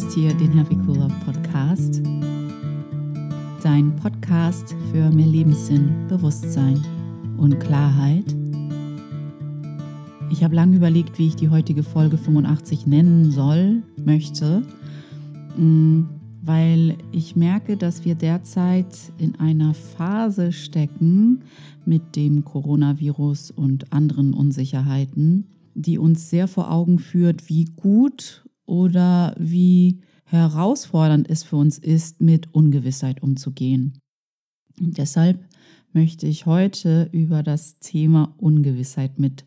hörst hier den Happy Cool Love Podcast, dein Podcast für mehr Lebenssinn, Bewusstsein und Klarheit. Ich habe lange überlegt, wie ich die heutige Folge 85 nennen soll, möchte, mm, weil ich merke, dass wir derzeit in einer Phase stecken mit dem Coronavirus und anderen Unsicherheiten, die uns sehr vor Augen führt, wie gut oder wie herausfordernd es für uns ist, mit Ungewissheit umzugehen. Und deshalb möchte ich heute über das Thema Ungewissheit mit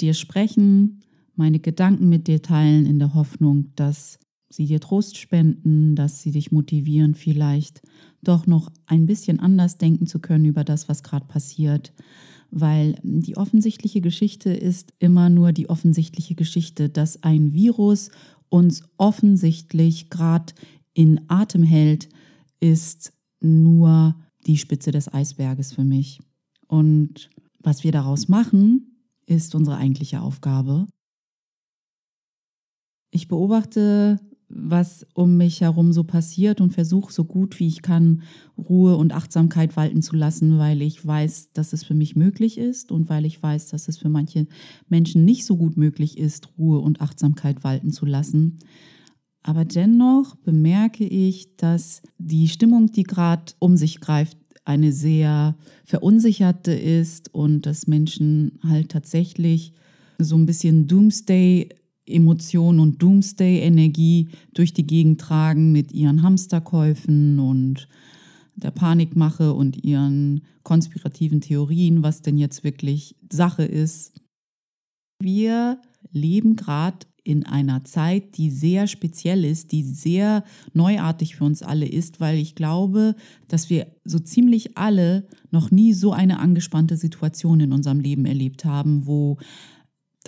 dir sprechen, meine Gedanken mit dir teilen, in der Hoffnung, dass sie dir Trost spenden, dass sie dich motivieren, vielleicht doch noch ein bisschen anders denken zu können über das, was gerade passiert, weil die offensichtliche Geschichte ist immer nur die offensichtliche Geschichte, dass ein Virus uns offensichtlich gerade in Atem hält, ist nur die Spitze des Eisberges für mich. Und was wir daraus machen, ist unsere eigentliche Aufgabe. Ich beobachte was um mich herum so passiert und versuche so gut wie ich kann Ruhe und Achtsamkeit walten zu lassen, weil ich weiß, dass es für mich möglich ist und weil ich weiß, dass es für manche Menschen nicht so gut möglich ist, Ruhe und Achtsamkeit walten zu lassen. Aber dennoch bemerke ich, dass die Stimmung, die gerade um sich greift, eine sehr verunsicherte ist und dass Menschen halt tatsächlich so ein bisschen Doomsday Emotionen und Doomsday-Energie durch die Gegend tragen mit ihren Hamsterkäufen und der Panikmache und ihren konspirativen Theorien, was denn jetzt wirklich Sache ist. Wir leben gerade in einer Zeit, die sehr speziell ist, die sehr neuartig für uns alle ist, weil ich glaube, dass wir so ziemlich alle noch nie so eine angespannte Situation in unserem Leben erlebt haben, wo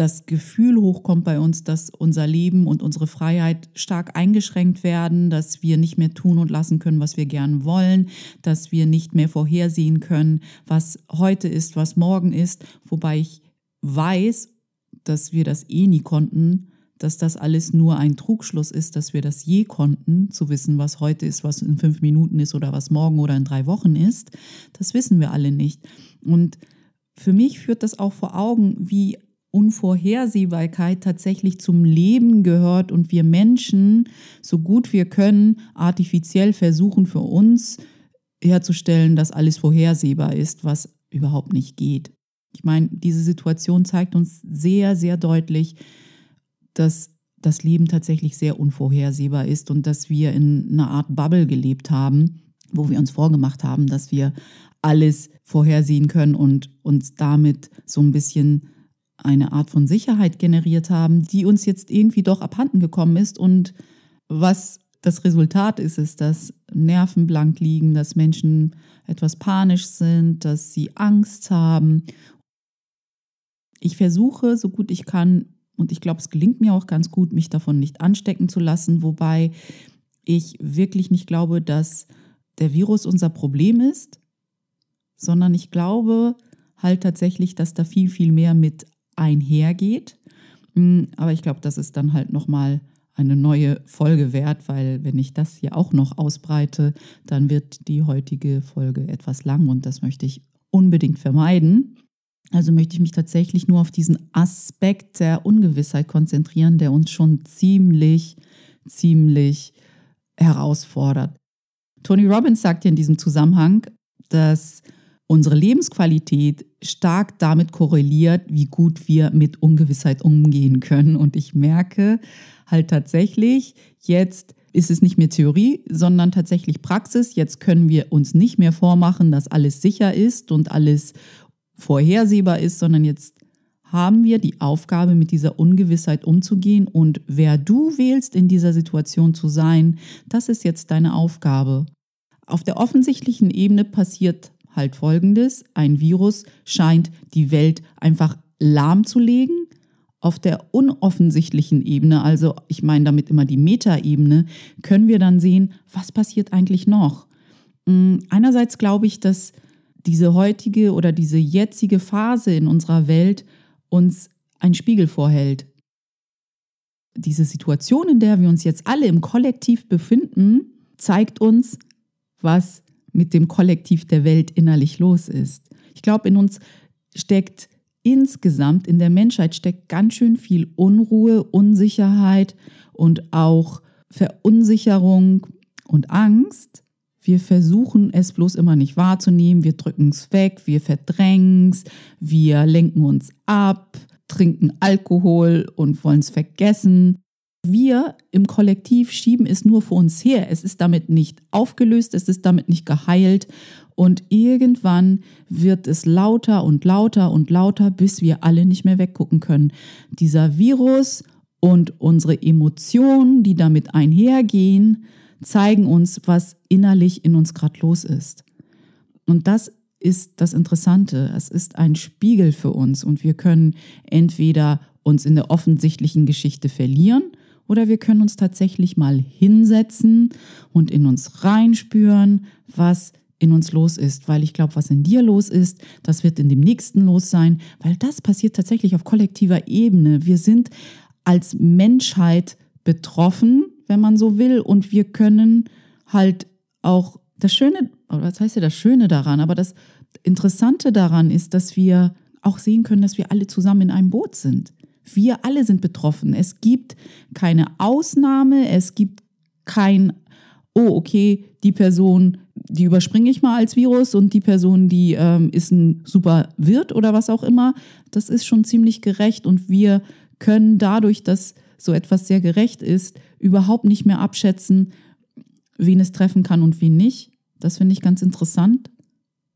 das Gefühl hochkommt bei uns, dass unser Leben und unsere Freiheit stark eingeschränkt werden, dass wir nicht mehr tun und lassen können, was wir gern wollen, dass wir nicht mehr vorhersehen können, was heute ist, was morgen ist, wobei ich weiß, dass wir das eh nie konnten, dass das alles nur ein Trugschluss ist, dass wir das je konnten, zu wissen, was heute ist, was in fünf Minuten ist oder was morgen oder in drei Wochen ist. Das wissen wir alle nicht. Und für mich führt das auch vor Augen, wie Unvorhersehbarkeit tatsächlich zum Leben gehört und wir Menschen, so gut wir können, artifiziell versuchen für uns herzustellen, dass alles vorhersehbar ist, was überhaupt nicht geht. Ich meine, diese Situation zeigt uns sehr, sehr deutlich, dass das Leben tatsächlich sehr unvorhersehbar ist und dass wir in einer Art Bubble gelebt haben, wo wir uns vorgemacht haben, dass wir alles vorhersehen können und uns damit so ein bisschen eine Art von Sicherheit generiert haben, die uns jetzt irgendwie doch abhanden gekommen ist. Und was das Resultat ist, ist, dass Nerven blank liegen, dass Menschen etwas panisch sind, dass sie Angst haben. Ich versuche, so gut ich kann, und ich glaube, es gelingt mir auch ganz gut, mich davon nicht anstecken zu lassen, wobei ich wirklich nicht glaube, dass der Virus unser Problem ist, sondern ich glaube halt tatsächlich, dass da viel, viel mehr mit einhergeht. Hm, aber ich glaube, das ist dann halt nochmal eine neue Folge wert, weil wenn ich das hier auch noch ausbreite, dann wird die heutige Folge etwas lang und das möchte ich unbedingt vermeiden. Also möchte ich mich tatsächlich nur auf diesen Aspekt der Ungewissheit konzentrieren, der uns schon ziemlich, ziemlich herausfordert. Tony Robbins sagt ja in diesem Zusammenhang, dass unsere Lebensqualität stark damit korreliert, wie gut wir mit Ungewissheit umgehen können. Und ich merke halt tatsächlich, jetzt ist es nicht mehr Theorie, sondern tatsächlich Praxis. Jetzt können wir uns nicht mehr vormachen, dass alles sicher ist und alles vorhersehbar ist, sondern jetzt haben wir die Aufgabe, mit dieser Ungewissheit umzugehen. Und wer du wählst, in dieser Situation zu sein, das ist jetzt deine Aufgabe. Auf der offensichtlichen Ebene passiert halt folgendes. Ein Virus scheint die Welt einfach lahmzulegen. Auf der unoffensichtlichen Ebene, also ich meine damit immer die Metaebene, können wir dann sehen, was passiert eigentlich noch. Hm, einerseits glaube ich, dass diese heutige oder diese jetzige Phase in unserer Welt uns einen Spiegel vorhält. diese Situation, in der wir uns jetzt alle im Kollektiv befinden, zeigt uns, was mit dem Kollektiv der Welt innerlich los ist. Ich glaube, in uns steckt insgesamt, in der Menschheit steckt ganz schön viel Unruhe, Unsicherheit und auch Verunsicherung und Angst. Wir versuchen es bloß immer nicht wahrzunehmen, wir drücken es weg, wir verdrängen es, wir lenken uns ab, trinken Alkohol und wollen es vergessen. Wir im Kollektiv schieben es nur vor uns her. Es ist damit nicht aufgelöst, es ist damit nicht geheilt. Und irgendwann wird es lauter und lauter und lauter, bis wir alle nicht mehr weggucken können. Dieser Virus und unsere Emotionen, die damit einhergehen, zeigen uns, was innerlich in uns gerade los ist. Und das ist das Interessante. Es ist ein Spiegel für uns und wir können entweder uns in der offensichtlichen Geschichte verlieren oder wir können uns tatsächlich mal hinsetzen und in uns reinspüren, was in uns los ist, weil ich glaube, was in dir los ist, das wird in dem nächsten los sein, weil das passiert tatsächlich auf kollektiver Ebene. Wir sind als Menschheit betroffen, wenn man so will, und wir können halt auch das Schöne, oder was heißt ja das Schöne daran, aber das Interessante daran ist, dass wir auch sehen können, dass wir alle zusammen in einem Boot sind. Wir alle sind betroffen. Es gibt keine Ausnahme, es gibt kein, oh, okay, die Person, die überspringe ich mal als Virus und die Person, die ähm, ist ein super Wirt oder was auch immer. Das ist schon ziemlich gerecht und wir können dadurch, dass so etwas sehr gerecht ist, überhaupt nicht mehr abschätzen, wen es treffen kann und wen nicht. Das finde ich ganz interessant,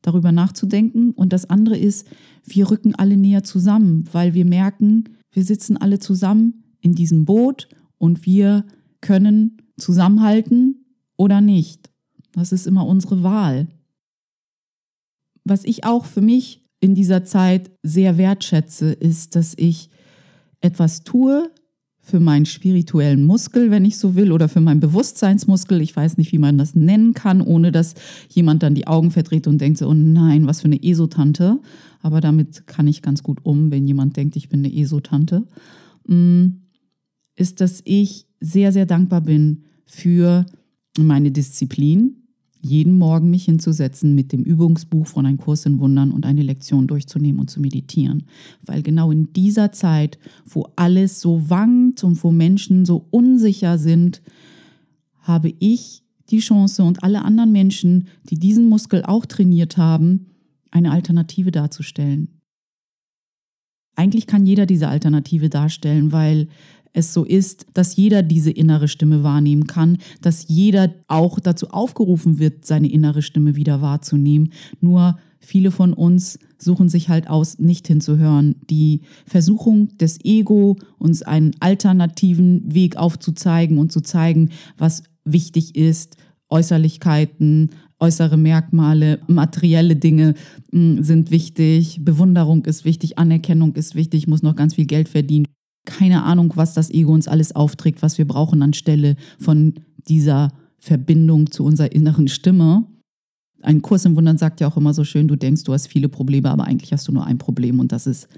darüber nachzudenken. Und das andere ist, wir rücken alle näher zusammen, weil wir merken, wir sitzen alle zusammen in diesem Boot und wir können zusammenhalten oder nicht. Das ist immer unsere Wahl. Was ich auch für mich in dieser Zeit sehr wertschätze, ist, dass ich etwas tue, für meinen spirituellen Muskel, wenn ich so will, oder für meinen Bewusstseinsmuskel. Ich weiß nicht, wie man das nennen kann, ohne dass jemand dann die Augen verdreht und denkt so, oh nein, was für eine Esotante. Aber damit kann ich ganz gut um, wenn jemand denkt, ich bin eine Esotante. Mm, ist, dass ich sehr, sehr dankbar bin für meine Disziplin, jeden Morgen mich hinzusetzen mit dem Übungsbuch von Ein Kurs in Wundern und eine Lektion durchzunehmen und zu meditieren. Weil genau in dieser Zeit, wo alles so wankt und wo Menschen so unsicher sind, habe ich die Chance und alle anderen Menschen, die diesen Muskel auch trainiert haben, eine Alternative darzustellen. Eigentlich kann jeder diese Alternative darstellen, weil es so ist, dass jeder diese innere Stimme wahrnehmen kann, dass jeder auch dazu aufgerufen wird, seine innere Stimme wieder wahrzunehmen. Nur viele von uns suchen sich halt aus, nicht hinzuhören. Die Versuchung des Ego, uns einen alternativen Weg aufzuzeigen und zu zeigen, was wichtig ist, Äußerlichkeiten, äußere Merkmale, materielle Dinge hm, sind wichtig, Bewunderung ist wichtig, Anerkennung ist wichtig, ich muss noch ganz viel Geld verdienen keine Ahnung, was das Ego uns alles aufträgt, was wir brauchen anstelle von dieser Verbindung zu unserer inneren Stimme. Ein Kurs im Wundern sagt ja auch immer so schön, du denkst, du hast viele Probleme, aber eigentlich hast du nur ein Problem und das ist,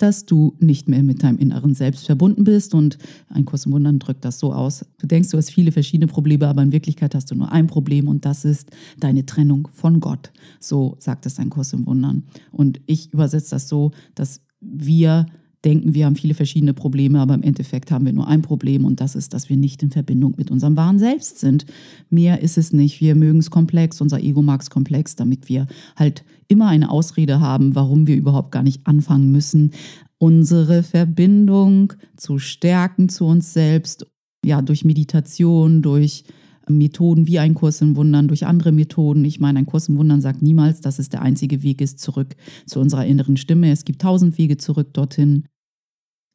dass du nicht mehr mit deinem inneren Selbst verbunden bist. Und ein Kurs im Wundern drückt das so aus. Du denkst, du hast viele verschiedene Probleme, aber in Wirklichkeit hast du nur ein Problem und das ist deine Trennung von Gott. So sagt es ein Kurs im Wundern. Und ich übersetze das so, dass wir denken, wir haben viele verschiedene Probleme, aber im Endeffekt haben wir nur ein Problem und das ist, dass wir nicht in Verbindung mit unserem wahren Selbst sind. Mehr ist es nicht. Wir mögen es komplex, unser Ego mag es komplex, damit wir halt immer eine Ausrede haben, warum wir überhaupt gar nicht anfangen müssen, unsere Verbindung zu stärken zu uns selbst, ja, durch Meditation, durch Methoden wie ein Kurs in Wundern, durch andere Methoden. Ich meine, ein Kurs in Wundern sagt niemals, dass es der einzige Weg ist zurück zu unserer inneren Stimme. Es gibt tausend Wege zurück dorthin.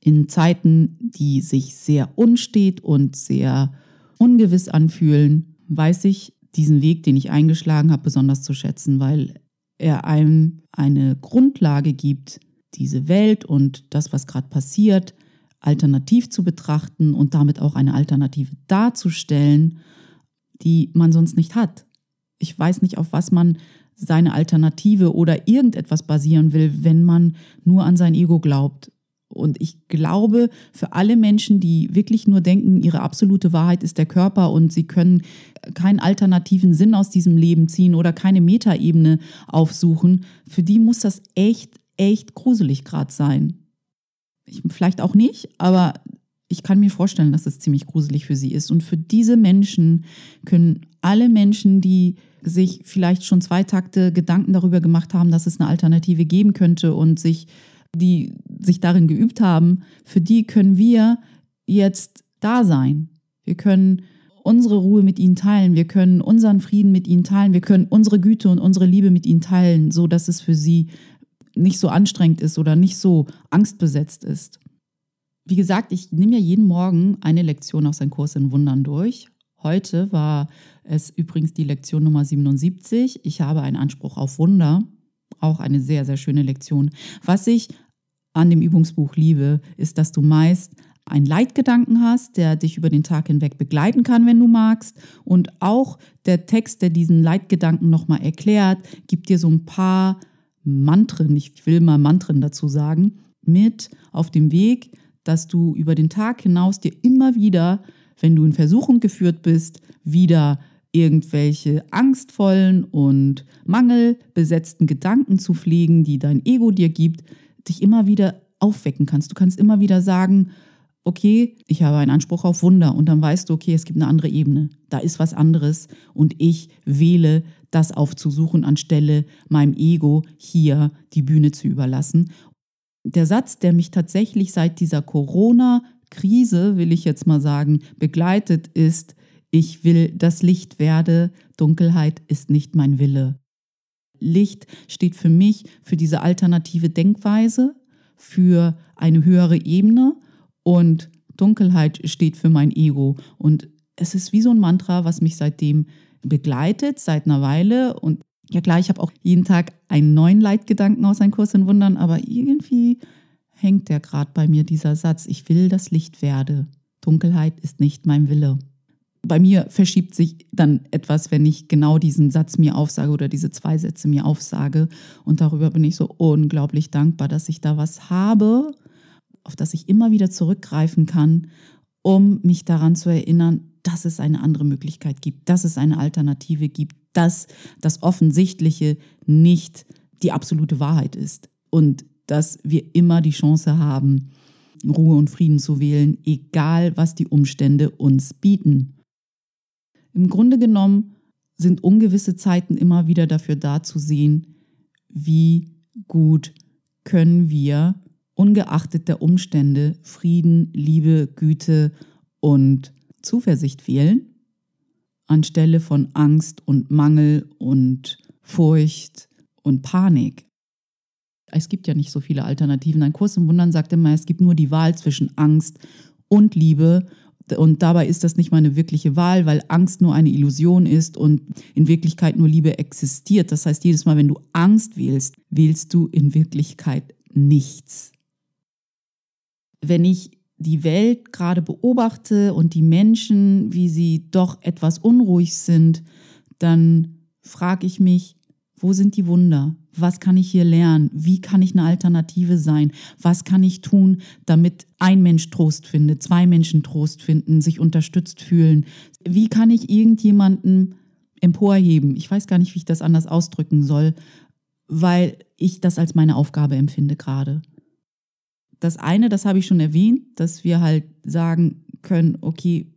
In Zeiten, die sich sehr unstet und sehr ungewiss anfühlen, weiß ich diesen Weg, den ich eingeschlagen habe, besonders zu schätzen, weil er einem eine Grundlage gibt, diese Welt und das, was gerade passiert, alternativ zu betrachten und damit auch eine Alternative darzustellen die man sonst nicht hat. Ich weiß nicht, auf was man seine Alternative oder irgendetwas basieren will, wenn man nur an sein Ego glaubt Und ich glaube, für alle Menschen, die wirklich nur denken, ihre absolute Wahrheit ist der Körper und sie können keinen alternativen Sinn aus diesem Leben ziehen oder keine Metaebene aufsuchen, für die muss das echt, echt gruselig gerade sein. Ich, vielleicht auch nicht, aber ich kann mir vorstellen, dass es ziemlich gruselig für sie ist. Und für diese Menschen können alle Menschen, die sich vielleicht schon zwei Takte Gedanken darüber gemacht haben, dass es eine Alternative geben könnte und sich, die sich darin geübt haben, für die können wir jetzt da sein. Wir können unsere Ruhe mit ihnen teilen, wir können unseren Frieden mit ihnen teilen, wir können unsere Güte und unsere Liebe mit ihnen teilen, so dass es für sie nicht so anstrengend ist oder nicht so angstbesetzt ist. Wie gesagt, ich nehme ja jeden Morgen eine Lektion aus einem Kurs in Wundern durch. Heute war es übrigens die Lektion Nummer 77. Ich habe einen Anspruch auf Wunder. Auch eine sehr, sehr schöne Lektion. Was ich an dem Übungsbuch liebe, ist, dass du meist einen Leitgedanken hast, der dich über den Tag hinweg begleiten kann, wenn du magst. Und auch der Text, der diesen Leitgedanken nochmal erklärt, gibt dir so ein paar Mantren, ich will mal Mantren dazu sagen, mit auf dem Weg, dass du über den Tag hinaus dir immer wieder, wenn du in Versuchung geführt bist, wieder irgendwelche angstvollen und mangelbesetzten Gedanken zu pflegen, die dein Ego dir gibt, dich immer wieder aufwecken kannst. Du kannst immer wieder sagen, okay, ich habe einen Anspruch auf Wunder und dann weißt du, okay, es gibt eine andere Ebene, da ist was anderes und ich wähle das aufzusuchen, anstelle meinem Ego hier die Bühne zu überlassen der Satz, der mich tatsächlich seit dieser Corona-Krise, will ich jetzt mal sagen, begleitet, ist, ich will das Licht werde, Dunkelheit ist nicht mein Wille. Licht steht für mich für diese alternative Denkweise, für eine höhere Ebene und Dunkelheit steht für mein Ego. Und es ist wie so ein Mantra, was mich seitdem begleitet, seit einer Weile. Und ja klar, ich habe auch jeden Tag einen neuen Leitgedanken aus einem Kurs in Wundern, aber irgendwie hängt der gerade bei mir, dieser Satz, ich will das Licht werde. Dunkelheit ist nicht mein Wille. Bei mir verschiebt sich dann etwas, wenn ich genau diesen Satz mir aufsage oder diese zwei Sätze mir aufsage. Und darüber bin ich so unglaublich dankbar, dass ich da was habe, auf das ich immer wieder zurückgreifen kann, um mich daran zu erinnern, dass es eine andere Möglichkeit gibt, dass es eine Alternative gibt, dass das Offensichtliche nicht die absolute Wahrheit ist und dass wir immer die Chance haben, Ruhe und Frieden zu wählen, egal was die Umstände uns bieten. Im Grunde genommen sind ungewisse Zeiten immer wieder dafür da zu sehen, wie gut können wir ungeachtet der Umstände Frieden, Liebe, Güte und Zuversicht wählen anstelle von Angst und Mangel und Furcht und Panik. Es gibt ja nicht so viele Alternativen. Ein Kurs im Wundern sagt immer, es gibt nur die Wahl zwischen Angst und Liebe. Und dabei ist das nicht mal eine wirkliche Wahl, weil Angst nur eine Illusion ist und in Wirklichkeit nur Liebe existiert. Das heißt, jedes Mal, wenn du Angst wählst, wählst du in Wirklichkeit nichts. Wenn ich die Welt gerade beobachte und die Menschen, wie sie doch etwas unruhig sind, dann frage ich mich, wo sind die Wunder? Was kann ich hier lernen? Wie kann ich eine Alternative sein? Was kann ich tun, damit ein Mensch Trost findet, zwei Menschen Trost finden, sich unterstützt fühlen? Wie kann ich irgendjemanden emporheben? Ich weiß gar nicht, wie ich das anders ausdrücken soll, weil ich das als meine Aufgabe empfinde gerade das eine, das habe ich schon erwähnt, dass wir halt sagen können, okay,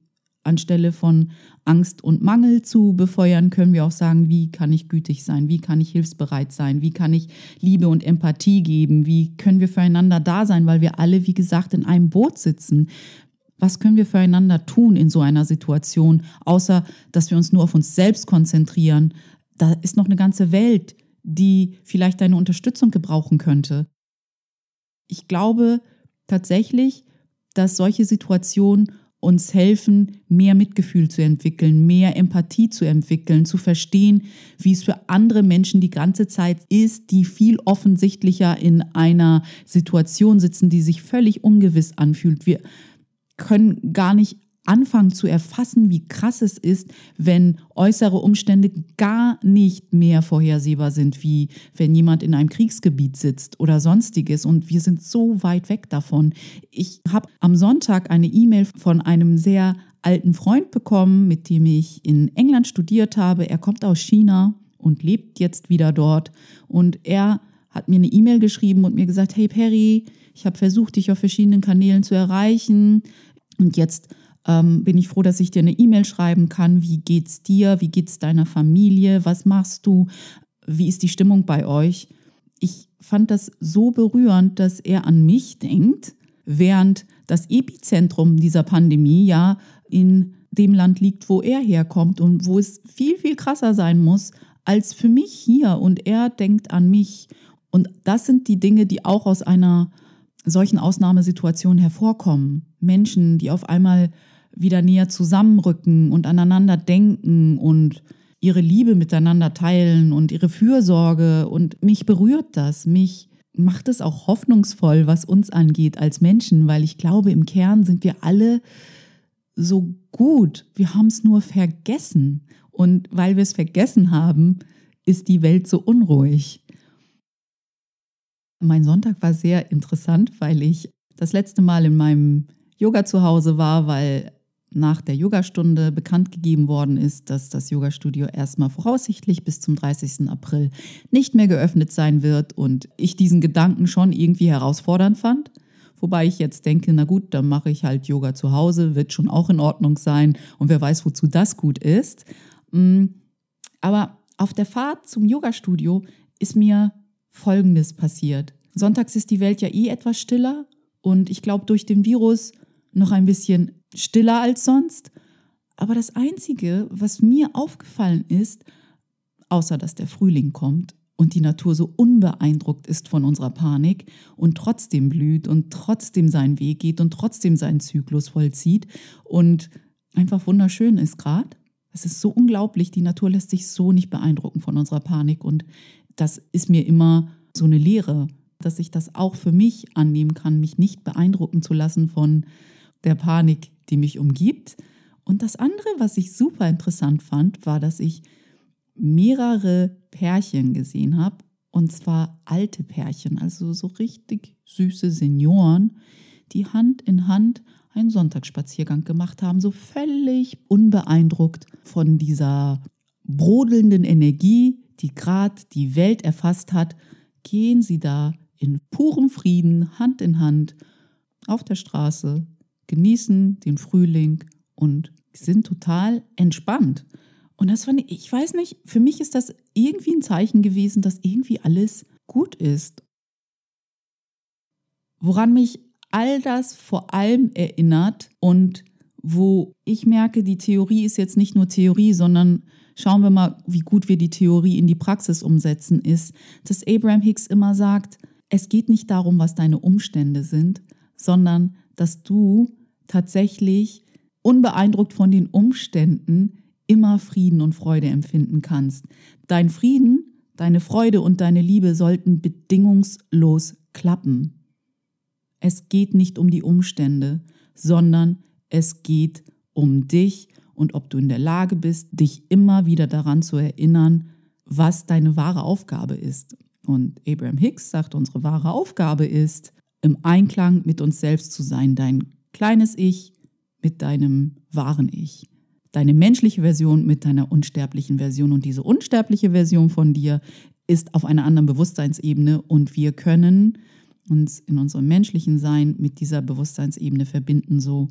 anstelle von Angst und Mangel zu befeuern, können wir auch sagen, wie kann ich gütig sein, wie kann ich hilfsbereit sein, wie kann ich Liebe und Empathie geben, wie können wir füreinander da sein, weil wir alle, wie gesagt, in einem Boot sitzen. Was können wir füreinander tun in so einer Situation, außer dass wir uns nur auf uns selbst konzentrieren? Da ist noch eine ganze Welt, die vielleicht deine Unterstützung gebrauchen könnte ich glaube tatsächlich, dass solche Situationen uns helfen, mehr Mitgefühl zu entwickeln, mehr Empathie zu entwickeln, zu verstehen, wie es für andere Menschen die ganze Zeit ist, die viel offensichtlicher in einer Situation sitzen, die sich völlig ungewiss anfühlt. Wir können gar nicht anfangen zu erfassen, wie krass es ist, wenn äußere Umstände gar nicht mehr vorhersehbar sind, wie wenn jemand in einem Kriegsgebiet sitzt oder sonstiges. Und wir sind so weit weg davon. Ich habe am Sonntag eine E-Mail von einem sehr alten Freund bekommen, mit dem ich in England studiert habe. Er kommt aus China und lebt jetzt wieder dort. Und er hat mir eine E-Mail geschrieben und mir gesagt, hey Perry, ich habe versucht, dich auf verschiedenen Kanälen zu erreichen. Und jetzt ähm, bin ich froh, dass ich dir eine E-Mail schreiben kann. Wie geht's dir? Wie geht's deiner Familie? Was machst du? Wie ist die Stimmung bei euch? Ich fand das so berührend, dass er an mich denkt, während das Epizentrum dieser Pandemie ja in dem Land liegt, wo er herkommt und wo es viel, viel krasser sein muss als für mich hier. Und er denkt an mich. Und das sind die Dinge, die auch aus einer solchen Ausnahmesituation hervorkommen. Menschen, die auf einmal wieder näher zusammenrücken und aneinander denken und ihre Liebe miteinander teilen und ihre Fürsorge. Und mich berührt das, mich macht es auch hoffnungsvoll, was uns angeht als Menschen, weil ich glaube, im Kern sind wir alle so gut. Wir haben es nur vergessen. Und weil wir es vergessen haben, ist die Welt so unruhig. Mein Sonntag war sehr interessant, weil ich das letzte Mal in meinem Yoga zu Hause war, weil nach der Yogastunde bekannt gegeben worden ist, dass das Yogastudio erstmal voraussichtlich bis zum 30. April nicht mehr geöffnet sein wird und ich diesen Gedanken schon irgendwie herausfordernd fand. Wobei ich jetzt denke, na gut, dann mache ich halt Yoga zu Hause, wird schon auch in Ordnung sein und wer weiß, wozu das gut ist. Mm, aber auf der Fahrt zum Yogastudio ist mir Folgendes passiert. Sonntags ist die Welt ja eh etwas stiller und ich glaube durch den Virus noch ein bisschen stiller als sonst. Aber das Einzige, was mir aufgefallen ist, außer dass der Frühling kommt und die Natur so unbeeindruckt ist von unserer Panik und trotzdem blüht und trotzdem seinen Weg geht und trotzdem seinen Zyklus vollzieht und einfach wunderschön ist gerade. Es ist so unglaublich, die Natur lässt sich so nicht beeindrucken von unserer Panik und das ist mir immer so eine Lehre, dass ich das auch für mich annehmen kann, mich nicht beeindrucken zu lassen von der Panik, die mich umgibt. Und das andere, was ich super interessant fand, war, dass ich mehrere Pärchen gesehen habe, und zwar alte Pärchen, also so richtig süße Senioren, die Hand in Hand einen Sonntagsspaziergang gemacht haben, so völlig unbeeindruckt von dieser brodelnden Energie, die gerade die Welt erfasst hat, gehen sie da in purem Frieden, Hand in Hand, auf der Straße, genießen den Frühling und sind total entspannt. Und das fand ich, ich weiß nicht, für mich ist das irgendwie ein Zeichen gewesen, dass irgendwie alles gut ist. Woran mich all das vor allem erinnert und wo ich merke, die Theorie ist jetzt nicht nur Theorie, sondern schauen wir mal, wie gut wir die Theorie in die Praxis umsetzen, ist, dass Abraham Hicks immer sagt, es geht nicht darum, was deine Umstände sind, sondern dass du tatsächlich unbeeindruckt von den Umständen immer Frieden und Freude empfinden kannst. Dein Frieden, deine Freude und deine Liebe sollten bedingungslos klappen. Es geht nicht um die Umstände, sondern es geht um dich und ob du in der Lage bist, dich immer wieder daran zu erinnern, was deine wahre Aufgabe ist. Und Abraham Hicks sagt, unsere wahre Aufgabe ist, im Einklang mit uns selbst zu sein, dein kleines Ich mit deinem wahren Ich, deine menschliche Version mit deiner unsterblichen Version. Und diese unsterbliche Version von dir ist auf einer anderen Bewusstseinsebene und wir können uns in unserem menschlichen Sein mit dieser Bewusstseinsebene verbinden, so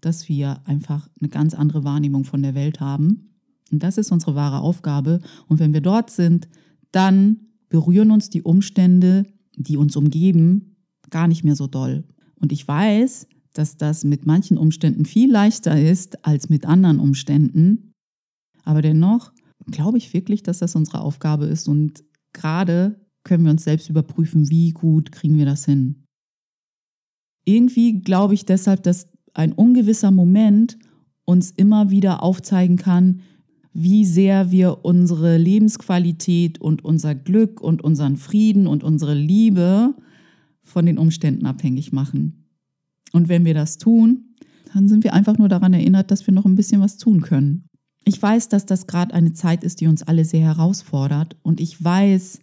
dass wir einfach eine ganz andere Wahrnehmung von der Welt haben. Und das ist unsere wahre Aufgabe. Und wenn wir dort sind, dann berühren uns die Umstände, die uns umgeben, gar nicht mehr so doll. Und ich weiß, dass das mit manchen Umständen viel leichter ist als mit anderen Umständen. Aber dennoch glaube ich wirklich, dass das unsere Aufgabe ist. Und gerade können wir uns selbst überprüfen, wie gut kriegen wir das hin. Irgendwie glaube ich deshalb, dass ein ungewisser Moment uns immer wieder aufzeigen kann, wie sehr wir unsere Lebensqualität und unser Glück und unseren Frieden und unsere Liebe von den Umständen abhängig machen. Und wenn wir das tun, dann sind wir einfach nur daran erinnert, dass wir noch ein bisschen was tun können. Ich weiß, dass das gerade eine Zeit ist, die uns alle sehr herausfordert. Und ich weiß,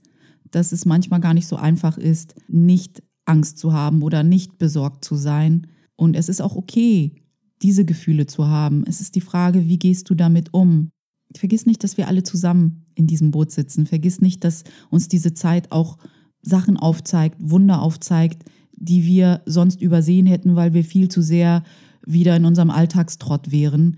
dass es manchmal gar nicht so einfach ist, nicht Angst zu haben oder nicht besorgt zu sein. Und es ist auch okay, diese Gefühle zu haben. Es ist die Frage, wie gehst du damit um? Vergiss nicht, dass wir alle zusammen in diesem Boot sitzen. Vergiss nicht, dass uns diese Zeit auch Sachen aufzeigt, Wunder aufzeigt, die wir sonst übersehen hätten, weil wir viel zu sehr wieder in unserem Alltagstrott wären.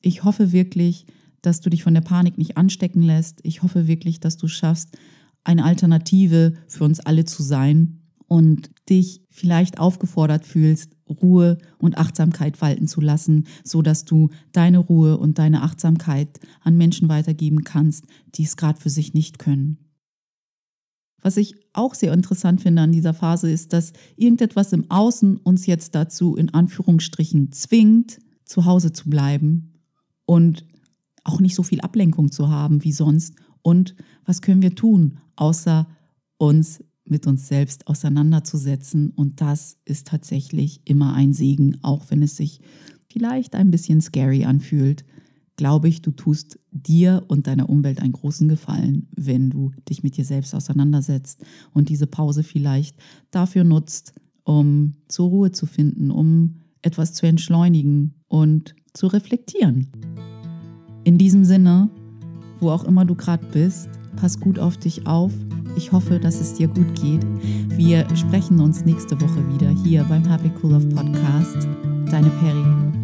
Ich hoffe wirklich, dass du dich von der Panik nicht anstecken lässt. Ich hoffe wirklich, dass du schaffst, eine Alternative für uns alle zu sein und dich vielleicht aufgefordert fühlst, Ruhe und Achtsamkeit walten zu lassen, so dass du deine Ruhe und deine Achtsamkeit an Menschen weitergeben kannst, die es gerade für sich nicht können. Was ich auch sehr interessant finde an dieser Phase ist, dass irgendetwas im Außen uns jetzt dazu in Anführungsstrichen zwingt, zu Hause zu bleiben und auch nicht so viel Ablenkung zu haben wie sonst. Und was können wir tun, außer uns mit uns selbst auseinanderzusetzen? Und das ist tatsächlich immer ein Segen, auch wenn es sich vielleicht ein bisschen scary anfühlt glaube ich, du tust dir und deiner Umwelt einen großen Gefallen, wenn du dich mit dir selbst auseinandersetzt und diese Pause vielleicht dafür nutzt, um zur Ruhe zu finden, um etwas zu entschleunigen und zu reflektieren. In diesem Sinne, wo auch immer du gerade bist, pass gut auf dich auf. Ich hoffe, dass es dir gut geht. Wir sprechen uns nächste Woche wieder hier beim Happy Cool Off Podcast. Deine Perry.